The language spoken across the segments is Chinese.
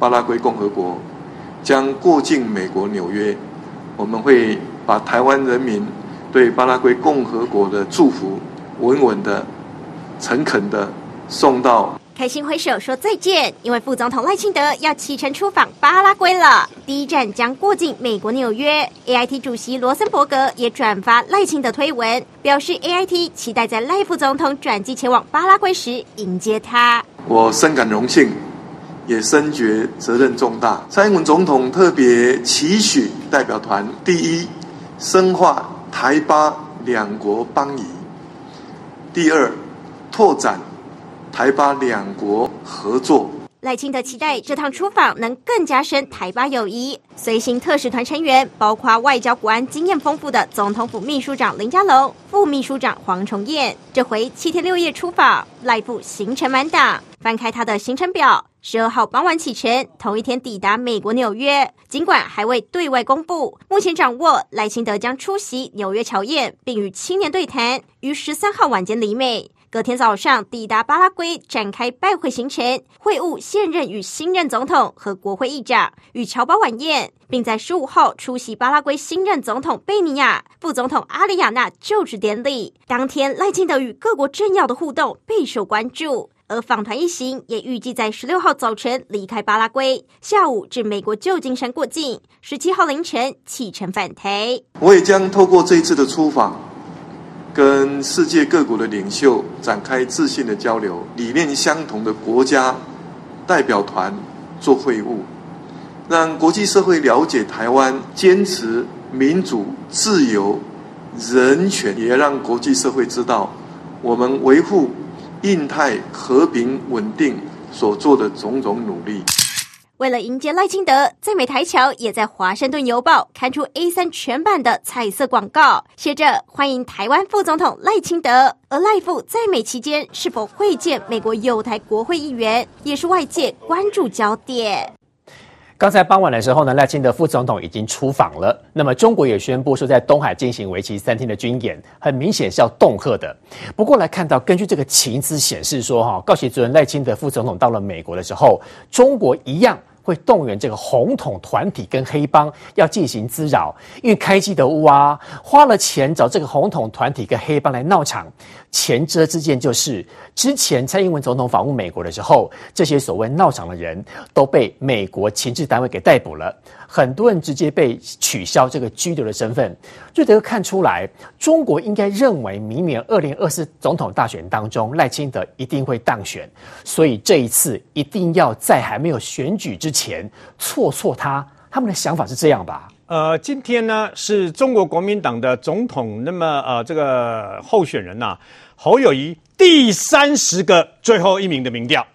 巴拉圭共和国将过境美国纽约，我们会把台湾人民对巴拉圭共和国的祝福，稳稳的、诚恳的送到。开心挥手说再见，因为副总统赖清德要启程出访巴拉圭了，第一站将过境美国纽约。AIT 主席罗森伯格也转发赖清德推文，表示 AIT 期待在赖副总统转机前往巴拉圭时迎接他。我深感荣幸，也深觉责任重大。蔡英文总统特别期许代表团：第一，深化台巴两国邦谊；第二，拓展。台巴两国合作，赖清德期待这趟出访能更加深台巴友谊。随行特使团成员包括外交国安经验丰富的总统府秘书长林佳龙、副秘书长黄崇彦。这回七天六夜出访，赖副行程满档。翻开他的行程表，十二号傍晚启程，同一天抵达美国纽约。尽管还未对外公布，目前掌握赖清德将出席纽约侨宴，并与青年对谈，于十三号晚间离美。隔天早上抵达巴拉圭，展开拜会行程，会晤现任与新任总统和国会议长，与侨胞晚宴，并在十五号出席巴拉圭新任总统贝尼亚、副总统阿里亚纳就职典礼。当天赖清德与各国政要的互动备受关注，而访团一行也预计在十六号早晨离开巴拉圭，下午至美国旧金山过境，十七号凌晨启程返台。我也将透过这一次的出访。跟世界各国的领袖展开自信的交流，理念相同的国家代表团做会晤，让国际社会了解台湾坚持民主、自由、人权，也让国际社会知道我们维护印太和平稳定所做的种种努力。为了迎接赖清德，在美台侨也在《华盛顿邮报》刊出 A 三全版的彩色广告，写着“欢迎台湾副总统赖清德”。而赖副在美期间是否会见美国友台国会议员，也是外界关注焦点。刚才傍晚的时候呢，赖清德副总统已经出访了。那么中国也宣布说，在东海进行为期三天的军演，很明显是要恫吓的。不过来看到，根据这个情资显示说，哈，告协主任赖清德副总统到了美国的时候，中国一样。会动员这个红统团体跟黑帮要进行滋扰，因为开基的屋啊，花了钱找这个红统团体跟黑帮来闹场。前车之鉴就是，之前蔡英文总统访问美国的时候，这些所谓闹场的人都被美国情治单位给逮捕了，很多人直接被取消这个居留的身份。就得看出来，中国应该认为明年二零二四总统大选当中，赖清德一定会当选，所以这一次一定要在还没有选举之前错错他。他们的想法是这样吧？呃，今天呢是中国国民党的总统，那么呃这个候选人呐、侯友谊第三十个最后一名的民调，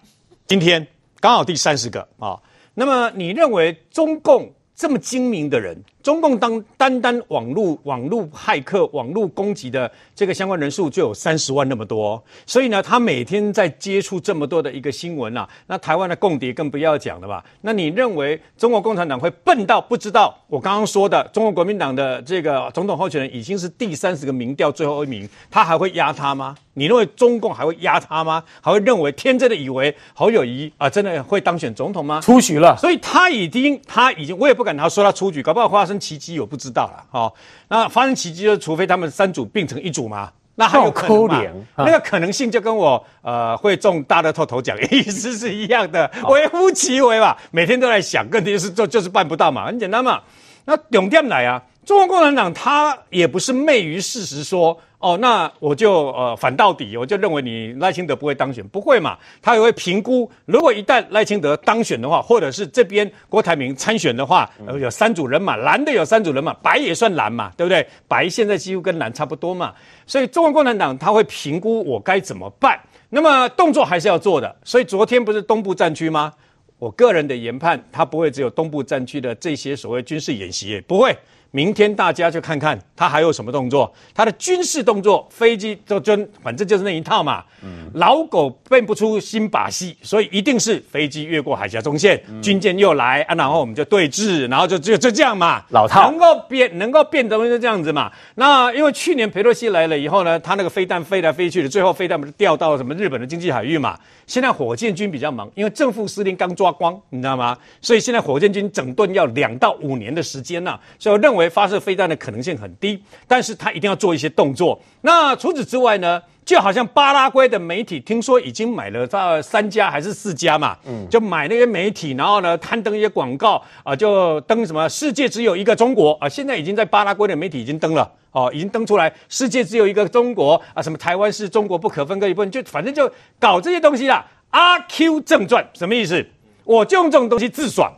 今天刚好第三十个啊、那么你认为中共这么精明的人？中共当单单网络网络骇客网络攻击的这个相关人数就有三十万那么多，所以呢，他每天在接触这么多的一个新闻啊，那台湾的共谍更不要讲了吧？那你认为中国共产党会笨到不知道我刚刚说的中国国民党的这个总统候选人已经是第三十个民调最后一名，他还会压他吗？你认为中共还会压他吗？还会认为天真的以为侯友谊啊真的会当选总统吗？出局了，所以他已经他已经我也不敢他说他出局，搞不好发生。奇迹我不知道了，哦，那发生奇迹就除非他们三组并成一组嘛，那还有可能嘛？那个可能性就跟我呃会中大乐透头奖意思是一样的，微乎其微嘛，每天都在想，问题是就就是办不到嘛，很简单嘛。那重点来啊，中国共产党他也不是昧于事实说。哦，那我就呃反到底，我就认为你赖清德不会当选，不会嘛？他也会评估，如果一旦赖清德当选的话，或者是这边郭台铭参选的话，有三组人马，蓝的有三组人马，白也算蓝嘛，对不对？白现在几乎跟蓝差不多嘛，所以中国共产党他会评估我该怎么办，那么动作还是要做的。所以昨天不是东部战区吗？我个人的研判，他不会只有东部战区的这些所谓军事演习，不会。明天大家就看看他还有什么动作，他的军事动作，飞机就就反正就是那一套嘛。嗯，老狗变不出新把戏，所以一定是飞机越过海峡中线，嗯、军舰又来啊，然后我们就对峙，然后就就就这样嘛。老套能够变能够变的东西就这样子嘛。那因为去年佩洛西来了以后呢，他那个飞弹飞来飞去的，最后飞弹不是掉到什么日本的经济海域嘛？现在火箭军比较忙，因为正副司令刚抓光，你知道吗？所以现在火箭军整顿要两到五年的时间呢、啊，所以我认为。发射飞弹的可能性很低，但是他一定要做一些动作。那除此之外呢，就好像巴拉圭的媒体听说已经买了这三家还是四家嘛，嗯，就买那些媒体，然后呢刊登一些广告啊，就登什么“世界只有一个中国”啊，现在已经在巴拉圭的媒体已经登了哦，已经登出来“世界只有一个中国”啊，什么台湾是中国不可分割一部分，就反正就搞这些东西啦。阿 Q 正传什么意思？我就用这种东西自爽。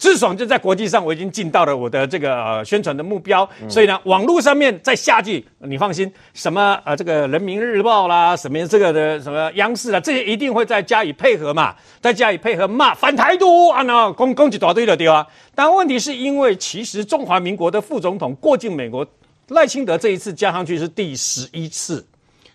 自爽就在国际上，我已经尽到了我的这个呃宣传的目标，所以呢，网络上面在下去，你放心，什么呃这个人民日报啦，什么这个的什么央视啦，这些一定会再加以配合嘛，再加以配合骂反台独啊，那攻攻击大堆的对吧？但问题是因为其实中华民国的副总统过境美国，赖清德这一次加上去是第十一次，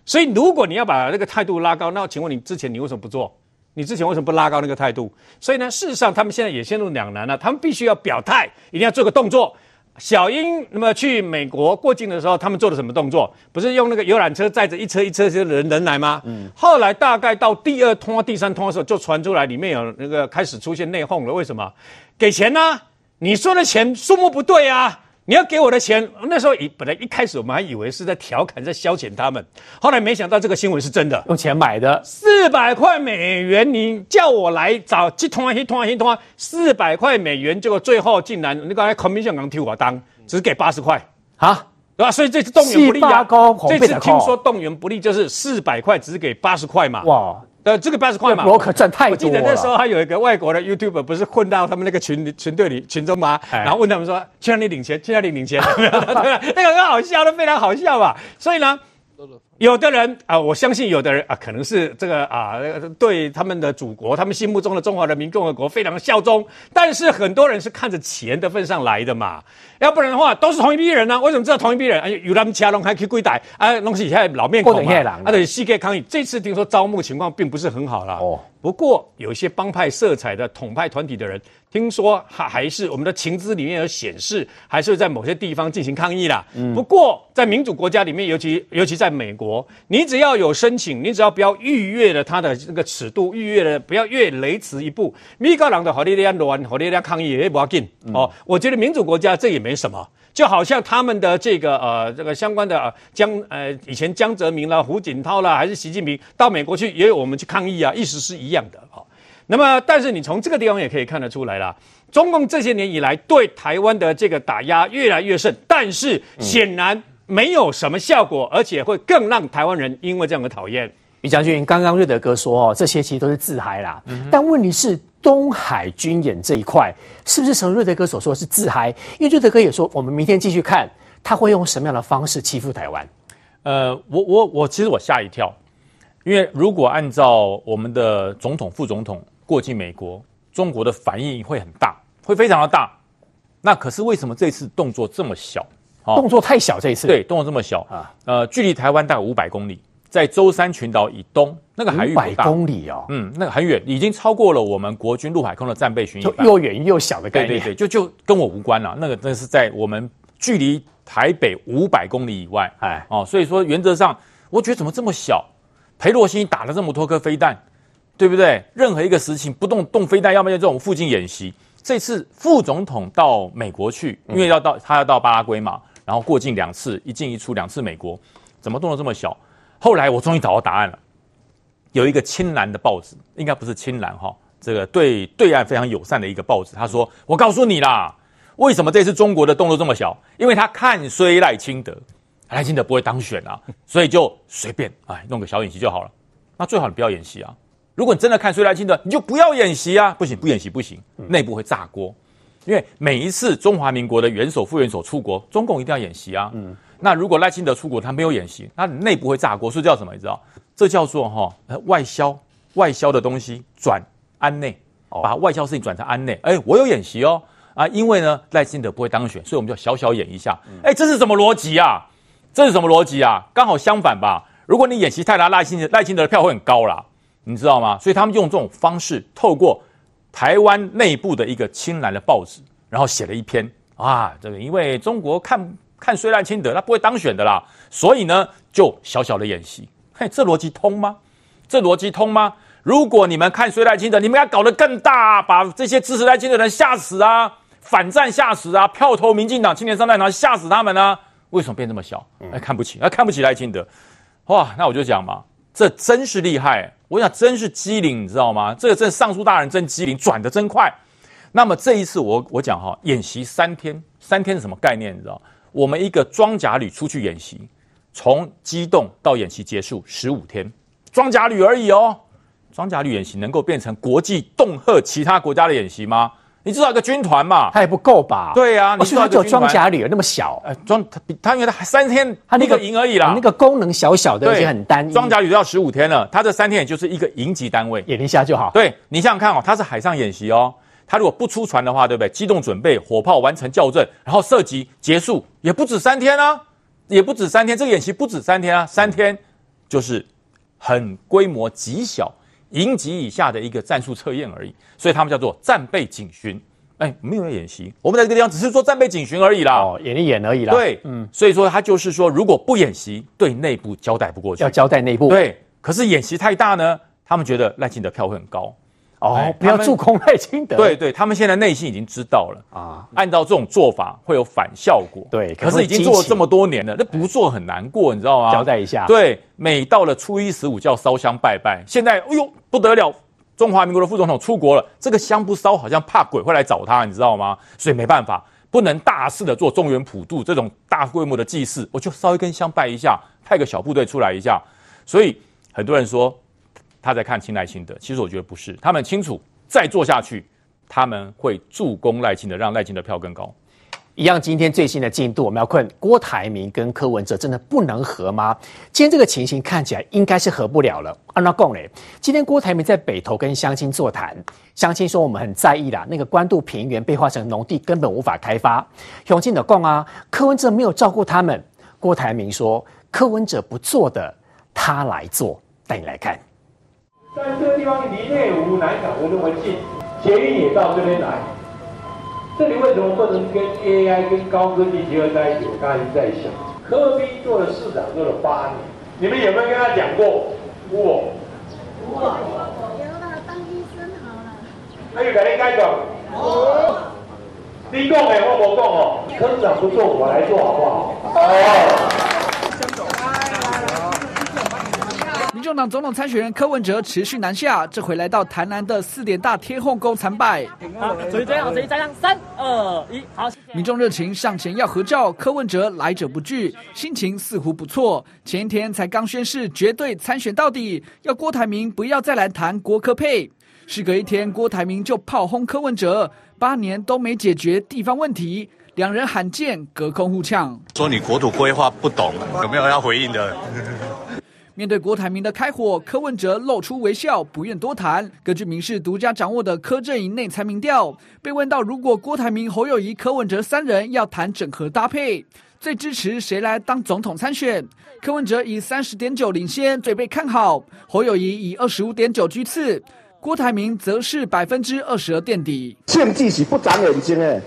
所以如果你要把那个态度拉高，那请问你之前你为什么不做？你之前为什么不拉高那个态度？所以呢，事实上他们现在也陷入两难了。他们必须要表态，一定要做个动作。小英那么去美国过境的时候，他们做了什么动作？不是用那个游览车载着一车一车些人人来吗？嗯。后来大概到第二通、第三通的时候，就传出来里面有那个开始出现内讧了。为什么？给钱呢、啊？你说的钱数目不对啊。你要给我的钱，那时候一本来一开始我们还以为是在调侃，在消遣他们，后来没想到这个新闻是真的，用钱买的。四百块美元，你叫我来找一通一通一通，四百块美元，结果最后竟然那个 commission 刚替我当，只给八十块。啊，对吧？所以这次动员不力啊，这次听说动员不力就是四百块只给八十块嘛，哇。呃，这个八十块嘛，我可赚太多了。我记得那时候还有一个外国的 YouTuber 不是混到他们那个群群队里群中吗？然后问他们说：“去哪里领钱？去哪里领钱？”对吧？那个很好笑，都非常好笑吧。所以呢。有的人啊，我相信有的人啊，可能是这个啊，对他们的祖国，他们心目中的中华人民共和国非常效忠。但是很多人是看着钱的份上来的嘛，要不然的话都是同一批人呢、啊。为什么知道同一批人？啊，有他们其他人还可以归逮啊，东西现在老面孔嘛，啊，对，世界抗议。这次听说招募情况并不是很好了。哦，不过有一些帮派色彩的统派团体的人。听说还还是我们的情资里面有显示，还是在某些地方进行抗议啦。嗯，不过在民主国家里面，尤其尤其在美国，你只要有申请，你只要不要逾越了它的这个尺度，逾越了不要越雷池一步。米高朗的好利利安乱，好利利安抗议也不要紧哦。我觉得民主国家这也没什么，就好像他们的这个呃这个相关的江呃以前江泽民啦、胡锦涛啦，还是习近平到美国去也有我们去抗议啊，意思是一样的啊。那么，但是你从这个地方也可以看得出来啦，中共这些年以来对台湾的这个打压越来越甚，但是显然没有什么效果，而且会更让台湾人因为这样的讨厌。李将军，刚刚瑞德哥说哦，这些其实都是自嗨啦。嗯、但问题是，东海军演这一块是不是从瑞德哥所说的是自嗨？因为瑞德哥也说，我们明天继续看他会用什么样的方式欺负台湾。呃，我我我其实我吓一跳，因为如果按照我们的总统、副总统。过境美国，中国的反应会很大，会非常的大。那可是为什么这次动作这么小？哦、动作太小，这一次对动作这么小啊？呃，距离台湾大概五百公里，在舟山群岛以东，那个海域五百公里哦，嗯，那个很远，已经超过了我们国军陆海空的战备巡弋。就又远又小的概念，对对对，就就跟我无关了。那个那是在我们距离台北五百公里以外，哎哦，所以说原则上，我觉得怎么这么小？裴洛西打了这么多颗飞弹。对不对？任何一个事情不动动飞弹，要么就这种附近演习。这次副总统到美国去，因为要到他要到巴拉圭嘛，然后过境两次，一进一出两次美国，怎么动得这么小？后来我终于找到答案了，有一个青蓝的报纸，应该不是青蓝哈，这个对对岸非常友善的一个报纸，他说：“我告诉你啦，为什么这次中国的动作这么小？因为他看衰赖清德，赖清德不会当选啊，所以就随便哎弄个小演习就好了。那最好你不要演习啊。”如果你真的看衰赖清德，你就不要演习啊！不行，不演习不行，内部会炸锅。因为每一次中华民国的元首、副元首出国，中共一定要演习啊。嗯，那如果赖清德出国，他没有演习，那内部会炸锅，所以叫什么？你知道？这叫做哈外销，外销的东西转安内，把外销事情转成安内。哎，我有演习哦，啊，因为呢赖清德不会当选，所以我们就小小演一下。哎，这是什么逻辑啊？这是什么逻辑啊？刚好相反吧。如果你演习太大，赖清德赖清德的票会很高啦，你知道吗？所以他们用这种方式，透过台湾内部的一个亲蓝的报纸，然后写了一篇啊，这个因为中国看看衰赖清德，他不会当选的啦，所以呢就小小的演习。嘿，这逻辑通吗？这逻辑通吗？如果你们看衰赖清德，你们要搞得更大，把这些支持赖清德的人吓死啊，反战吓死啊，票投民进党青年上战场吓死他们呢、啊？为什么变这么小？哎，看不起，啊，看不起赖清德，哇！那我就讲嘛，这真是厉害，我想真是机灵，你知道吗？这个真尚书大人真机灵，转的真快。那么这一次我我讲哈，演习三天，三天是什么概念？你知道？我们一个装甲旅出去演习，从机动到演习结束十五天，装甲旅而已哦。装甲旅演习能够变成国际恫吓其他国家的演习吗？你至少一个军团嘛，它也不够吧？对呀、啊，你说只有装甲旅那么小，呃，装它比它因为它三天，它那个营而已啦，那个功能小小的，而且很单一。装甲旅都要十五天了，它这三天也就是一个营级单位，演一下就好。对，你想想看哦，它是海上演习哦，它如果不出船的话，对不对？机动准备，火炮完成校正，然后射击结束，也不止三天啊，也不止三天，这个演习不止三天啊，三天就是很规模极小营级以下的一个战术测验而已，所以他们叫做战备警巡。哎，没有演习，我们在这个地方只是做战备警巡而已啦，哦，演一演而已啦。对，嗯，所以说他就是说，如果不演习，对内部交代不过去，要交代内部。对，可是演习太大呢，他们觉得赖清德票会很高，哦，不要助攻赖清德。对对，他们现在内心已经知道了啊，按照这种做法会有反效果。对，可是已经做了这么多年了，那不做很难过，你知道吗？交代一下。对，每到了初一十五就要烧香拜拜，现在哎呦不得了。中华民国的副总统出国了，这个香不烧，好像怕鬼会来找他，你知道吗？所以没办法，不能大肆的做中原普渡这种大规模的祭祀，我就烧一根香拜一下，派个小部队出来一下。所以很多人说他在看轻赖清德，其实我觉得不是，他们清楚再做下去，他们会助攻赖清德，让赖清德票更高。一样，今天最新的进度，我们要问郭台铭跟柯文哲真的不能合吗？今天这个情形看起来应该是合不了了。按照讲嘞，今天郭台铭在北投跟乡亲座谈，乡亲说我们很在意啦，那个关渡平原被划成农地，根本无法开发。乡亲的讲啊，柯文哲没有照顾他们。郭台铭说，柯文哲不做的，他来做。带你来看，但这个地方离内湖南港又那么近，捷运也到这边来。这里为什么不能跟 AI 跟高科技结合在一起？我刚才在想，柯 P 做了市长做了八年，你们有没有跟他讲过？我，我，我，有啦，当医生好了。他有跟你讲？我，你讲的我不讲哦。科长不做，我来做好不好？哦。党总统参选人柯文哲持续南下，这回来到台南的四点大天后宫参拜。好，准备这样，准备这样，三二一，好。民众热情上前要合照，柯文哲来者不拒，心情似乎不错。前一天才刚宣誓绝对参选到底，要郭台铭不要再来谈郭柯配。事隔一天，郭台铭就炮轰柯文哲，八年都没解决地方问题，两人罕见隔空互呛。说你国土规划不懂，有没有要回应的？面对郭台铭的开火，柯文哲露出微笑，不愿多谈。根据民视独家掌握的柯阵营内参民调，被问到如果郭台铭、侯友宜、柯文哲三人要谈整合搭配，最支持谁来当总统参选？柯文哲以三十点九领先，最被看好；侯友宜以二十五点九居次，郭台铭则是百分之二十二垫底。政治是不长眼睛的。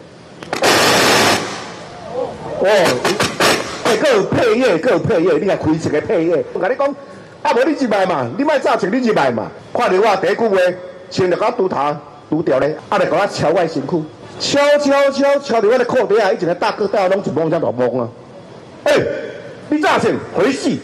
哦。各有配乐，各有配乐，你来开一个配乐。我跟你讲，啊无你入来嘛，你莫早请你入来嘛。看到我第一句话，穿着个拄头拄掉咧，啊来给我敲我身躯，敲敲敲敲到我的裤底啊，以前的大哥大拢一摸才大摸啊。哎、欸，你早请回去。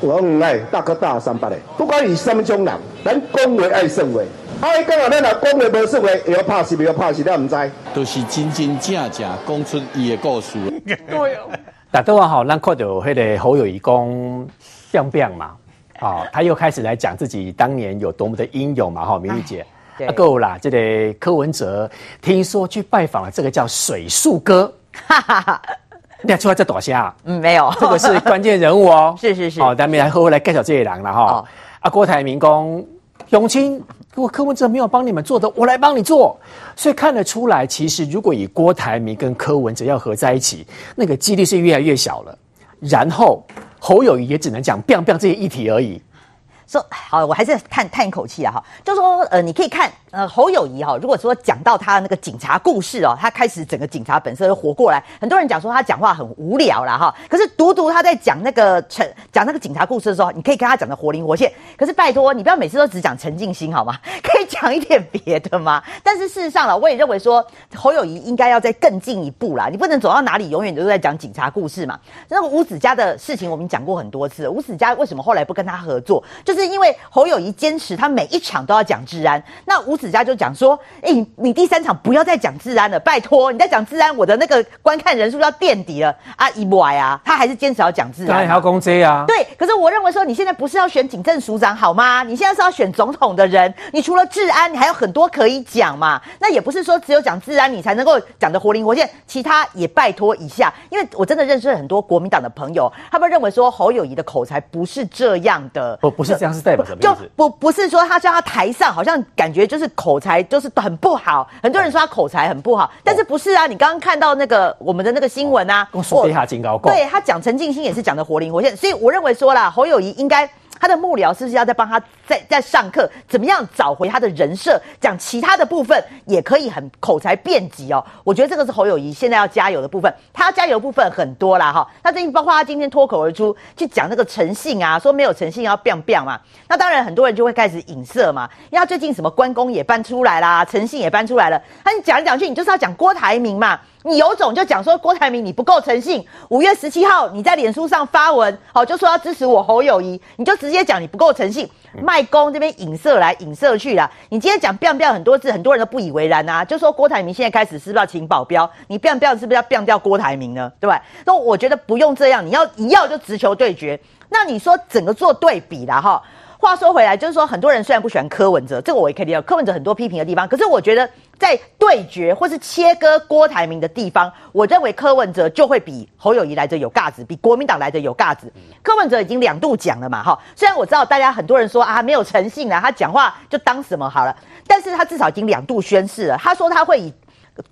我讲哎，大哥大三八的，不管你什么种人，咱讲话爱算话。啊，伊讲啊，咱若讲话无算话，会晓拍戏，会晓拍戏，咱唔知。都是真真正正讲出伊的故事。对哦。打电话好，咱看到迄个侯友宜讲变变嘛，啊，他又开始来讲自己当年有多么的英勇嘛，哈，明玉姐，啊够啦，这个柯文哲听说去拜访了这个叫水树哥，哈哈哈，你还出来这躲虾？嗯，没有，这个是关键人物哦，是 是是，好，咱们来好好来介绍这一人了哈，啊，郭台铭讲乡亲如果柯文哲没有帮你们做的，我来帮你做。所以看得出来，其实如果以郭台铭跟柯文哲要合在一起，那个几率是越来越小了。然后侯友谊也只能讲 “biang biang” 这些议题而已。说好，我还是叹叹一口气啊哈，就说呃，你可以看呃侯友宜哈，如果说讲到他那个警察故事哦，他开始整个警察本色又活过来。很多人讲说他讲话很无聊啦哈，可是独独他在讲那个陈讲那个警察故事的时候，你可以跟他讲的活灵活现。可是拜托，你不要每次都只讲陈进兴好吗？可以讲一点别的吗？但是事实上了，我也认为说侯友宜应该要再更进一步啦，你不能走到哪里永远都在讲警察故事嘛。那个吴子嘉的事情我们讲过很多次，吴子嘉为什么后来不跟他合作？就。因为侯友谊坚持他每一场都要讲治安，那吴子嘉就讲说：“哎、欸，你第三场不要再讲治安了，拜托，你再讲治安，我的那个观看人数要垫底了啊！”一不来啊，他还是坚持要讲治安，当然还要攻击啊。对，可是我认为说，你现在不是要选警政署长好吗？你现在是要选总统的人，你除了治安，你还有很多可以讲嘛。那也不是说只有讲治安你才能够讲得活灵活现，其他也拜托一下。因为我真的认识很多国民党的朋友，他们认为说侯友谊的口才不是这样的，不不是这样。这样是代表什么意思？就不不是说他叫他台上，好像感觉就是口才就是很不好。很多人说他口才很不好，但是不是啊？你刚刚看到那个我们的那个新闻啊，说一下警告，对他讲陈静心也是讲的活灵活现，所以我认为说啦，侯友谊应该。他的幕僚是不是要再帮他再再上课？怎么样找回他的人设？讲其他的部分也可以很口才辩捷哦。我觉得这个是侯友宜现在要加油的部分。他要加油的部分很多啦哈。那最近包括他今天脱口而出去讲那个诚信啊，说没有诚信要 biang biang 嘛。那当然很多人就会开始影射嘛，因为他最近什么关公也搬出来啦，诚信也搬出来了。他你讲来讲去，你就是要讲郭台铭嘛。你有种就讲说郭台铭你不够诚信。五月十七号你在脸书上发文，好就说要支持我侯友宜，你就直接讲你不够诚信，卖公这边影射来影射去啦。你今天讲 biang biang 很多字，很多人都不以为然啊，就说郭台铭现在开始是不是要请保镖？你 biang biang 是不是要掉掉郭台铭呢？对吧？那我觉得不用这样，你要一要就直球对决。那你说整个做对比啦哈。话说回来，就是说很多人虽然不喜欢柯文哲，这个我也可以理解。柯文哲很多批评的地方，可是我觉得在对决或是切割郭台铭的地方，我认为柯文哲就会比侯友谊来的有架子，比国民党来的有架子。柯文哲已经两度讲了嘛，哈，虽然我知道大家很多人说啊没有诚信啊，他讲话就当什么好了，但是他至少已经两度宣誓了，他说他会以。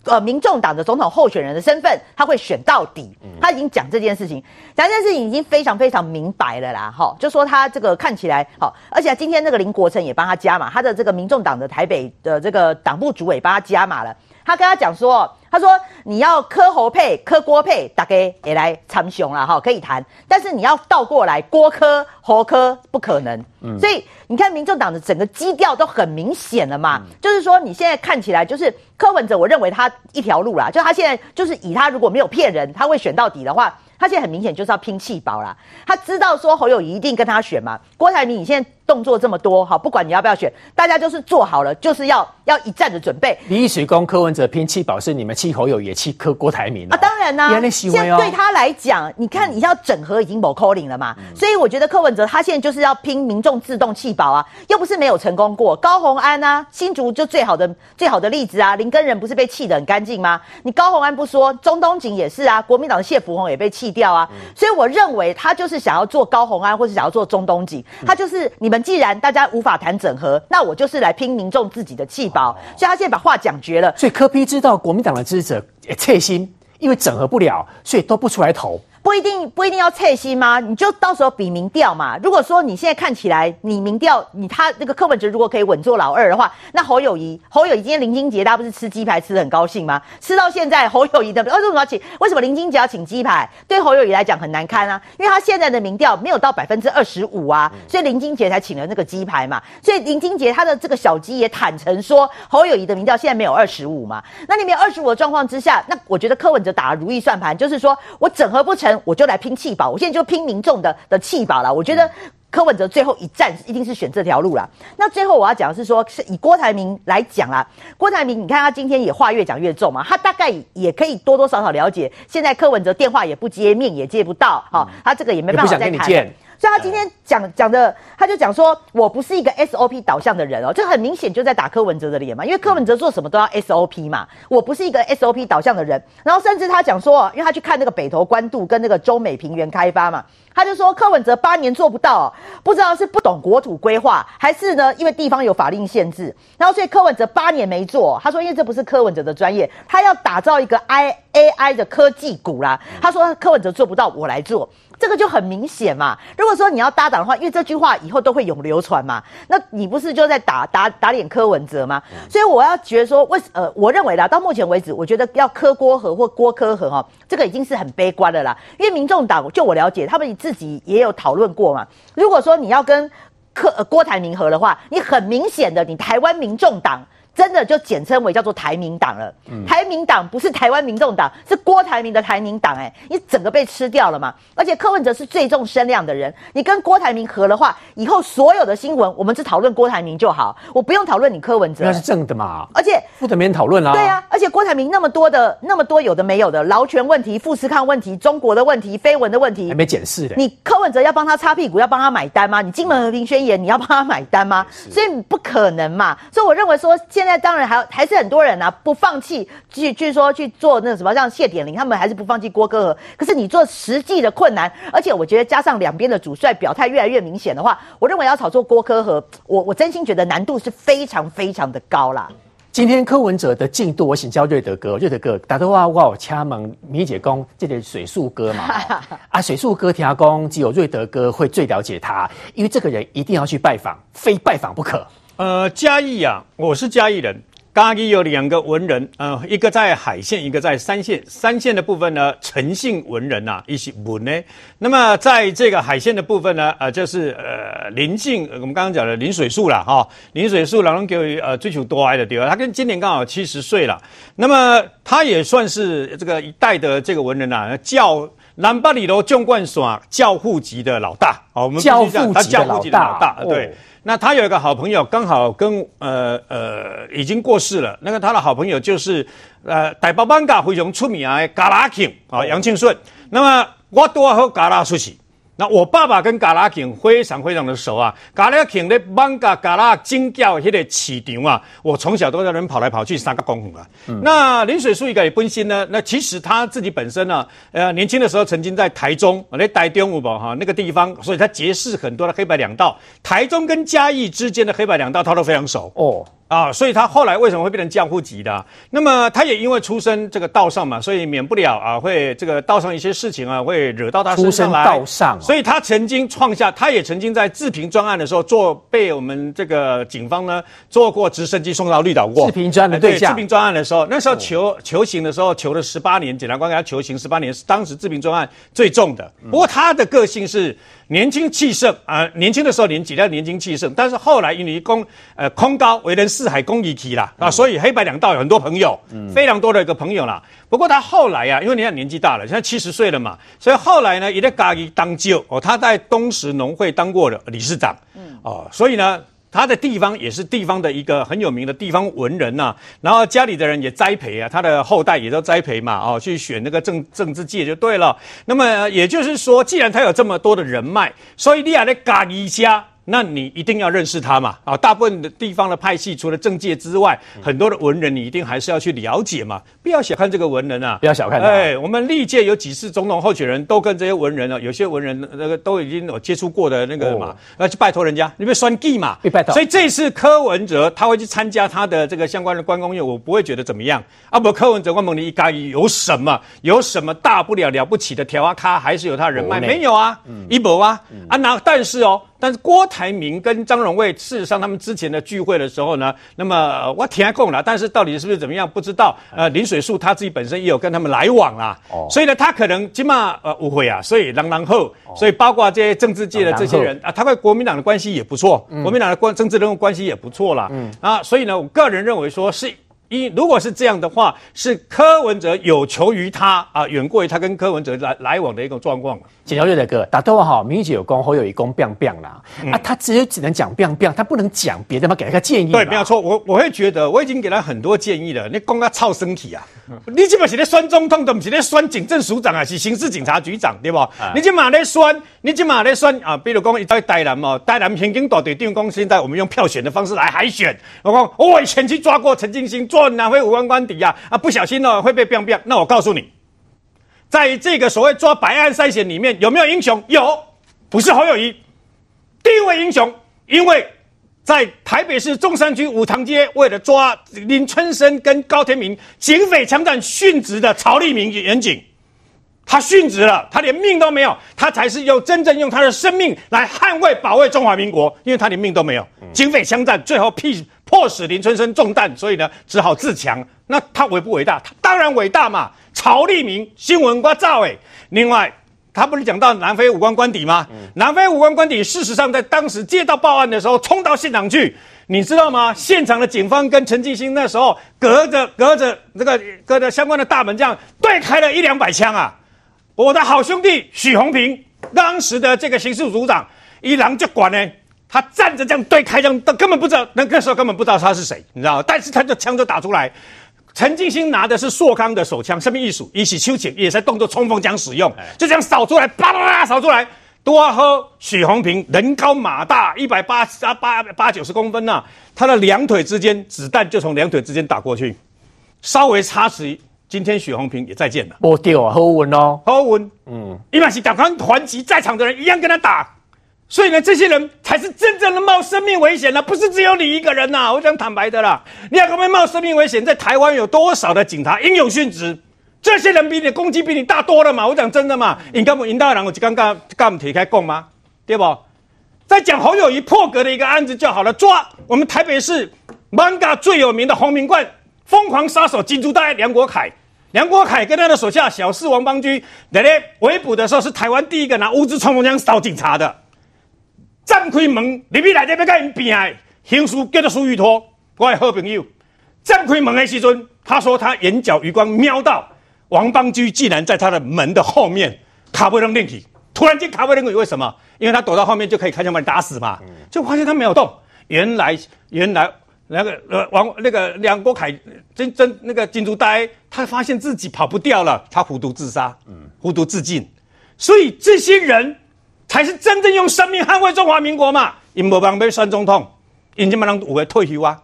呃，民众党的总统候选人的身份，他会选到底。他已经讲这件事情，讲这件事情已经非常非常明白了啦。哈，就说他这个看起来好，而且今天那个林国成也帮他加码，他的这个民众党的台北的这个党部主委帮他加码了。他跟他讲说，他说你要柯侯配、柯郭配，大家也来参雄了哈，可以谈。但是你要倒过来，郭柯侯柯不可能。嗯，所以你看民众党的整个基调都很明显了嘛，就是说你现在看起来就是柯文哲，我认为他一条路啦，就他现在就是以他如果没有骗人，他会选到底的话。他现在很明显就是要拼气保啦，他知道说侯友宜一定跟他选嘛。郭台铭，你现在动作这么多，好，不管你要不要选，大家就是做好了，就是要要一战的准备。你一时攻柯文哲拼气保，是你们气侯友也气柯郭台铭、哦、啊？当然啦、啊，现在对他来讲，你看你要整合已经某扣零了嘛，嗯、所以我觉得柯文哲他现在就是要拼民众自动气保啊，又不是没有成功过。高虹安啊，新竹就最好的最好的例子啊，林根仁不是被气得很干净吗？你高虹安不说，中东锦也是啊，国民党的谢福弘也被气掉啊，所以我认为他就是想要做高虹安，或是想要做中东锦，他就是你们既然大家无法谈整合，那我就是来拼民众自己的气保，所以他现在把话讲绝了。所以柯批知道国民党的支持者也切心，因为整合不了，所以都不出来投。不一定不一定要测心吗？你就到时候比民调嘛。如果说你现在看起来你民调你他那个柯文哲如果可以稳坐老二的话，那侯友谊侯友谊今天林金杰大家不是吃鸡排吃的很高兴吗？吃到现在侯友谊的为什么要请？为什么林金杰要请鸡排？对侯友谊来讲很难堪啊，因为他现在的民调没有到百分之二十五啊，所以林金杰才请了那个鸡排嘛。所以林金杰他的这个小鸡也坦诚说侯友谊的民调现在没有二十五嘛。那你没有二十五的状况之下，那我觉得柯文哲打了如意算盘，就是说我整合不成。我就来拼气保，我现在就拼民众的的气保了。我觉得柯文哲最后一站一定是选这条路了。那最后我要讲的是说，是以郭台铭来讲啦。郭台铭，你看他今天也话越讲越重嘛，他大概也可以多多少少了解，现在柯文哲电话也不接，面也接不到，哈、嗯，他这个也没办法再谈。所以他今天讲讲的，他就讲说我不是一个 SOP 导向的人哦，这很明显就在打柯文哲的脸嘛，因为柯文哲做什么都要 SOP 嘛，我不是一个 SOP 导向的人。然后甚至他讲说，因为他去看那个北投关渡跟那个中美平原开发嘛，他就说柯文哲八年做不到，不知道是不懂国土规划，还是呢因为地方有法令限制，然后所以柯文哲八年没做，他说因为这不是柯文哲的专业，他要打造一个 I AI 的科技股啦，他说柯文哲做不到，我来做。这个就很明显嘛。如果说你要搭档的话，因为这句话以后都会永流传嘛，那你不是就在打打打脸柯文哲吗？所以我要觉得说，为呃，我认为啦，到目前为止，我觉得要柯郭和或郭柯和哈，这个已经是很悲观的啦。因为民众党，就我了解，他们自己也有讨论过嘛。如果说你要跟柯呃郭台铭和的话，你很明显的，你台湾民众党。真的就简称为叫做台民党了。嗯、台民党不是台湾民众党，是郭台铭的台民党。哎，你整个被吃掉了嘛？而且柯文哲是最重声量的人，你跟郭台铭合的话，以后所有的新闻我们只讨论郭台铭就好，我不用讨论你柯文哲。那是正的嘛？而且负的没人讨论啦。对啊，而且郭台铭那么多的那么多有的没有的劳权问题、富士康问题、中国的问题、绯闻的问题，还没检视的。你柯文哲要帮他擦屁股，要帮他买单吗？你金门和平宣言你要帮他买单吗？所以不可能嘛。所以我认为说，现在当然。还还是很多人啊，不放弃，据据说去做那个什么，像谢点玲他们还是不放弃郭哥和。可是你做实际的困难，而且我觉得加上两边的主帅表态越来越明显的话，我认为要炒作郭科和，我我真心觉得难度是非常非常的高啦。今天柯文哲的进度，我请教瑞德哥，瑞德哥打电话我有掐门米姐公，这点水树哥嘛，啊水树哥听讲只有瑞德哥会最了解他，因为这个人一定要去拜访，非拜访不可。呃，嘉义啊，我是嘉义人。嘉义有两个文人，呃，一个在海线，一个在山线。山线的部分呢，陈姓文人呐、啊，一些文呢。那么在这个海线的部分呢，呃，就是呃林姓，我们刚刚讲的林水树了哈。林水树老人给我呃追求多爱的地方，他跟今年刚好七十岁了。那么他也算是这个一代的这个文人啊，教南巴里楼纵贯耍教父级的老大。哦，我们教父级的老大，对。哦那他有一个好朋友，刚好跟呃呃已经过世了。那个他的好朋友就是呃台北艋舺非常出名的嘎拉庆啊杨庆顺。那么我多和嘎拉出去。那我爸爸跟嘎拉庆非常非常的熟啊，嘎拉庆的艋舺嘎拉金教迄个市场啊，我从小都在那边跑来跑去三个公园啊。嗯、那林水树一个也分析呢，那其实他自己本身呢，呃，年轻的时候曾经在台中，那台中有无哈那个地方，所以他结识很多的黑白两道，台中跟嘉义之间的黑白两道他都非常熟哦。啊，所以他后来为什么会变成教父级的啊？那么他也因为出身这个道上嘛，所以免不了啊，会这个道上一些事情啊，会惹到他身上来。出身道上，所以他曾经创下，他也曾经在自评专案的时候做，被我们这个警方呢做过直升机送到绿岛过。自评专案的对象。治平专案的时候，那时候求、哦、求刑的时候，求了十八年，检察官给他求刑十八年，是当时自评专案最重的。不过他的个性是。年轻气盛啊、呃，年轻的时候年纪要年轻气盛，但是后来因为功呃空高，为人四海公一体啦啊，所以黑白两道有很多朋友，嗯、非常多的一个朋友啦。不过他后来呀、啊，因为你看年纪大了，现在七十岁了嘛，所以后来呢也在嘉义当舅哦，他在东石农会当过的理事长，嗯哦，所以呢。他的地方也是地方的一个很有名的地方文人呐、啊，然后家里的人也栽培啊，他的后代也都栽培嘛，哦，去选那个政政治界就对了。那么也就是说，既然他有这么多的人脉，所以你也得嘎一下。那你一定要认识他嘛？啊，大部分的地方的派系，除了政界之外，很多的文人，你一定还是要去了解嘛。不要小看这个文人啊！不要小看他。哎，我们历届有几次总统候选人都跟这些文人啊，有些文人那个都已经有接触过的那个嘛，要去拜托人家，你别算计嘛。拜托。所以这次柯文哲他会去参加他的这个相关的关公宴，我不会觉得怎么样。啊，不，柯文哲问你一加一有什么？有什么大不了了不起的？条啊咖还是有他人脉？没有啊，一博啊啊那但是哦。但是郭台铭跟张荣卫，事实上他们之前的聚会的时候呢，那么我填空了，但是到底是不是怎么样不知道。呃，林水树他自己本身也有跟他们来往啦，哦，所以呢，他可能起码呃误会啊，所以然然后，所以包括这些政治界的这些人啊，他跟国民党的关系也不错，国民党的关政治人物关系也不错啦。嗯啊，所以呢，我个人认为说是。一如果是这样的话，是柯文哲有求于他啊，远过于他跟柯文哲来来往的一个状况。简小月的哥打电话好，民意有功，侯友一功，biang biang 啦。嗯、啊，他只有只能讲 biang biang，他不能讲别的嘛？给他个建议。对，没有错。我我会觉得我已经给他很多建议了。你讲他操身体啊。你基本是在选总统，都不是在选警政署长啊，是刑事警察局长，对不？啊、你今嘛在选，你今嘛在酸啊，比如讲，在台南嘛，台南平均大队长讲，现在我们用票选的方式来海选。我讲，我以前去抓过陈进兴，抓南非五万官邸啊，啊，不小心呢会被变变。那我告诉你，在这个所谓抓白案筛选里面，有没有英雄？有，不是侯友谊，第一位英雄，因为。在台北市中山区五塘街，为了抓林春生跟高天明，警匪枪战殉职的曹立明员警，他殉职了，他连命都没有，他才是用真正用他的生命来捍卫保卫中华民国，因为他连命都没有。警匪枪战最后逼迫使林春生中弹，所以呢只好自强。那他伟不伟大？他当然伟大嘛！曹立明新闻瓜赵伟，另外。他不是讲到南非武官官邸吗？嗯、南非武官官邸，事实上在当时接到报案的时候，冲到现场去，你知道吗？现场的警方跟陈进兴那时候隔着隔着这个隔着相关的大门，这样对开了一两百枪啊！我的好兄弟许宏平，当时的这个刑事组长，一郎就管呢，他站着这样对开，这样都根本不知道，那个时候根本不知道他是谁，你知道吗？但是他的枪就打出来。陈进兴拿的是硕康的手枪，什么意思？一起秋瑾也在动作冲锋枪使用，就这样扫出来，叭叭叭扫出来。多喝许宏平人高马大，一百八啊八八九十公分呐、啊，他的两腿之间子弹就从两腿之间打过去，稍微差池，今天许宏平也再见了。不掉啊，好稳哦，好稳。嗯，因为是打刚团级在场的人一样跟他打。所以呢，这些人才是真正的冒生命危险了，不是只有你一个人呐！我讲坦白的啦，你要干嘛冒生命危险？在台湾有多少的警察英勇殉职？这些人比你攻击比你大多了嘛！我讲真的嘛，你干不赢大人，我就刚刚刚提开讲吗？对不？再讲侯友谊破格的一个案子就好了，抓我们台北市 manga 最有名的红名冠疯狂杀手金猪带梁国凯，梁国凯跟他的手下小四王邦居，在咧围捕的时候是台湾第一个拿乌兹冲锋枪扫警察的。站开门，入去内底要跟人拼的，刑事叫做苏玉托，我的好朋友。站开门的时阵，他说他眼角余光瞄到王邦居竟然在他的门的后面卡位扔进去，突然间卡位扔进去，为什么？因为他躲到后面就可以开枪把你打死嘛。就发现他没有动，原来原来那个呃王那个梁国凯真真那个金猪呆，他发现自己跑不掉了，他服毒自杀，嗯，服毒自尽。所以这些人。才是真正用生命捍卫中华民国嘛？因无帮被选总统，因这么让五个退休啊！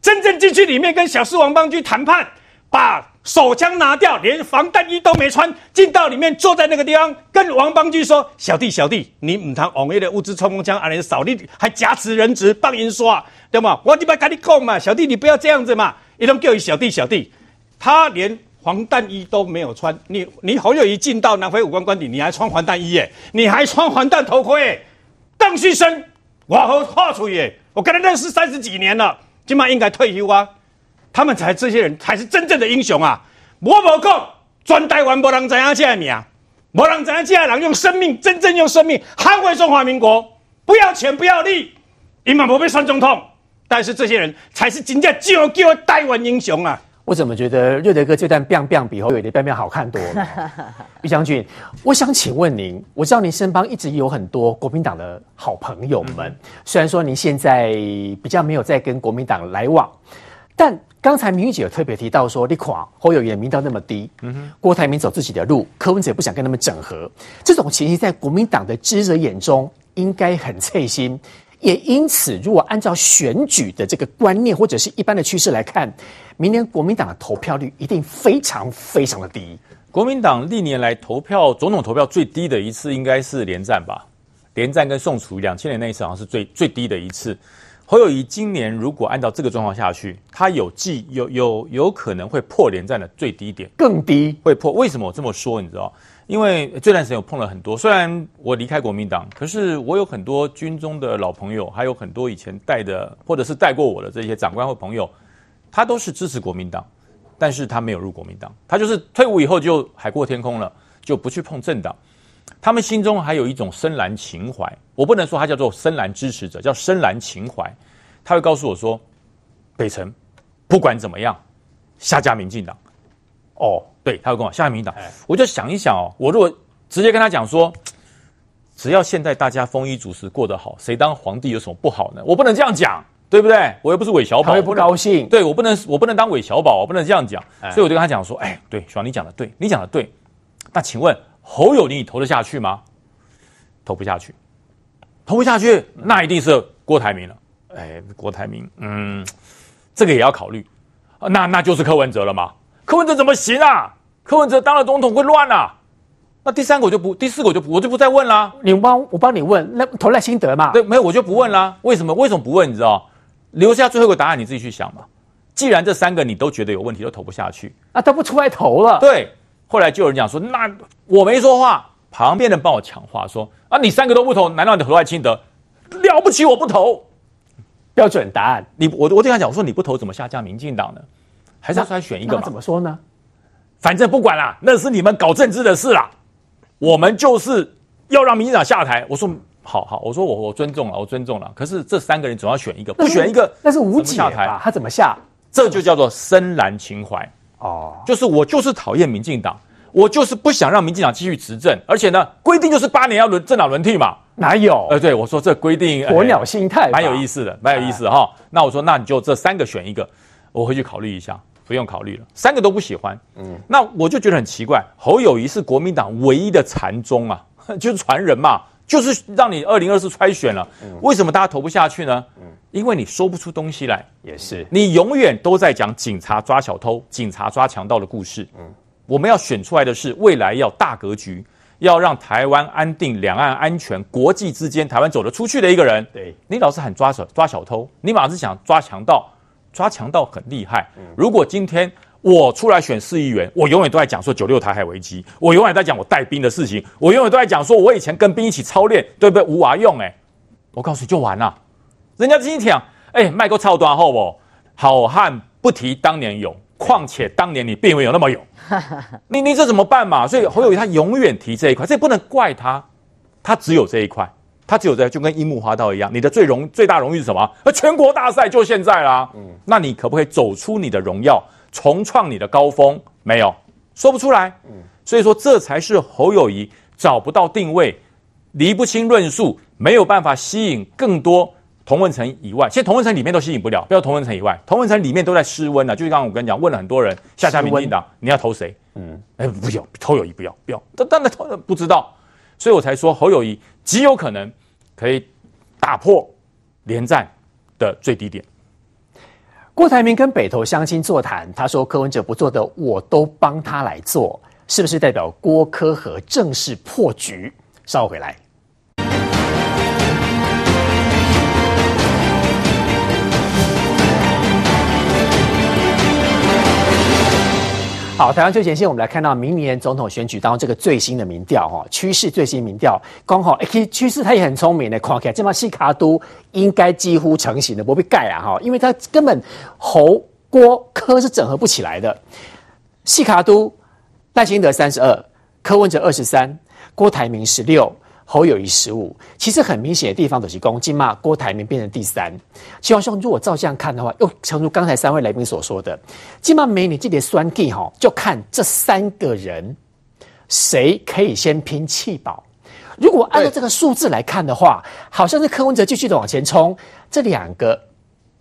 真正进去里面跟小四王邦居谈判，把手枪拿掉，连防弹衣都没穿，进到里面坐在那个地方，跟王邦居说：“小弟，小弟，你唔通往那的物资冲锋枪，而人扫你还加持人质帮人刷，对吗？我就不跟你讲嘛，小弟你不要这样子嘛！一通叫你小弟，小弟，他连。”防弹衣都没有穿，你你侯友一进到南非武官官邸，你还穿防弹衣耶？你还穿防弹头盔耶？邓旭生，我和华出耶，我跟他认识三十几年了，今晚应该退休啊。他们才这些人才是真正的英雄啊！我无讲，全台湾无人知影这个名，无人知影这个人用生命，真正用生命捍卫中华民国，不要钱不要利，伊嘛无被选总统，但是这些人才是真正叫叫的台湾英雄啊！我怎么觉得瑞德哥这段 biang biang 比侯友的 biang biang 好看多了？于将军，我想请问您，我知道您身旁一直有很多国民党的好朋友们，嗯、虽然说您现在比较没有在跟国民党来往，但刚才明玉姐有特别提到说，你垮侯友宜的民调那么低，郭台铭走自己的路，柯文哲不想跟他们整合，这种情形在国民党的支持者眼中应该很刺心。也因此，如果按照选举的这个观念或者是一般的趋势来看，明年国民党的投票率一定非常非常的低。国民党历年来投票总统投票最低的一次应该是连战吧？连战跟宋楚瑜两千年那一次好像是最最低的一次。侯友谊今年如果按照这个状况下去，他有计有有有可能会破连战的最低点，更低会破。为什么我这么说？你知道？因为这段时间我碰了很多，虽然我离开国民党，可是我有很多军中的老朋友，还有很多以前带的或者是带过我的这些长官或朋友，他都是支持国民党，但是他没有入国民党，他就是退伍以后就海阔天空了，就不去碰政党。他们心中还有一种深蓝情怀，我不能说他叫做深蓝支持者，叫深蓝情怀。他会告诉我说，北辰不管怎么样，下架民进党。哦。对，他会跟我下民党，我就想一想哦，我如果直接跟他讲说，只要现在大家丰衣足食过得好，谁当皇帝有什么不好呢？我不能这样讲，对不对？我又不是韦小宝，他会不高兴。对，我不能，我不能当韦小宝，我不能这样讲。所以我就跟他讲说，哎，对，小王你讲的对，你讲的对。那请问侯友宜你投得下去吗？投不下去，投不下去，那一定是郭台铭了。哎，郭台铭，嗯，这个也要考虑。那那就是柯文哲了吗？柯文哲怎么行啊？柯文哲当了总统会乱啊？那第三个我就不，第四个我就不，我就不再问啦。你帮我帮你问，那投赖心得嘛？对，没有我就不问啦。为什么？为什么不问？你知道？留下最后一个答案，你自己去想嘛。既然这三个你都觉得有问题，都投不下去，啊都不出来投了。对，后来就有人讲说，那我没说话，旁边人帮我抢话说，啊，你三个都不投，难道你投赖清德？了不起，我不投。标准答案，你我我对他讲，我说你不投怎么下架民进党呢？还是要出来选一个嘛？怎么说呢？反正不管啦，那是你们搞政治的事啦。我们就是要让民进党下台。我说好好，我说我我尊重了，我尊重了。可是这三个人总要选一个，不选一个那是无解吧？他怎么下？这就叫做深蓝情怀哦，就是我就是讨厌民进党，我就是不想让民进党继续执政，而且呢，规定就是八年要轮政党轮替嘛。哪有？呃，对我说这规定，鸵鸟心态，蛮有意思的，蛮有意思哈。那我说，那你就这三个选一个，我回去考虑一下，不用考虑了，三个都不喜欢。嗯，那我就觉得很奇怪，侯友谊是国民党唯一的禅宗啊，就是传人嘛，就是让你二零二四筛选了，为什么大家投不下去呢？嗯，因为你说不出东西来，也是，你永远都在讲警察抓小偷、警察抓强盗的故事。嗯，我们要选出来的是未来要大格局。要让台湾安定、两岸安全、国际之间台湾走得出去的一个人，对，你老是喊抓小抓小偷，你马上是想抓强盗，抓强盗很厉害。嗯、如果今天我出来选市议员，我永远都在讲说九六台海危机，我永远在讲我带兵的事情，我永远都在讲说我以前跟兵一起操练，对不对？无娃用哎、欸，我告诉你就完了。人家今天讲，哎，卖个操端后不？好汉不提当年勇。况且当年你并没有那么勇，你你这怎么办嘛？所以侯友宜他永远提这一块，这不能怪他，他只有这一块，他只有这，就跟樱木花道一样。你的最荣最大荣誉是什么？而全国大赛就现在啦。嗯，那你可不可以走出你的荣耀，重创你的高峰？没有，说不出来。嗯，所以说这才是侯友谊找不到定位，理不清论述，没有办法吸引更多。同文层以外，其实同文层里面都吸引不了。不要同文层以外，同文层里面都在失温呢。就是刚刚我跟你讲，问了很多人，下下民进党你要投谁？嗯，哎，不要，投友谊不要，不要。但但那投不知道，所以我才说侯友谊极有可能可以打破连战的最低点。郭台铭跟北投相亲座谈，他说柯文哲不做的，我都帮他来做，是不是代表郭柯和正式破局？稍后回来。好，台湾最前线，我们来看到明年总统选举当中这个最新的民调哈，趋势最新民调，刚好哎，趋势他也很聪明的，看起来这帮西卡都应该几乎成型的，不必盖啊哈，因为他根本侯郭科是整合不起来的，西卡都赖清德三十二，柯文哲二十三，郭台铭十六。侯友宜十五，其实很明显的地方都是攻击嘛。郭台铭变成第三，希望兄，如果照这样看的话，又诚如刚才三位来宾所说的，金马美女这点酸计哈，就看这三个人谁可以先拼弃保。如果按照这个数字来看的话，好像是柯文哲继续的往前冲，这两个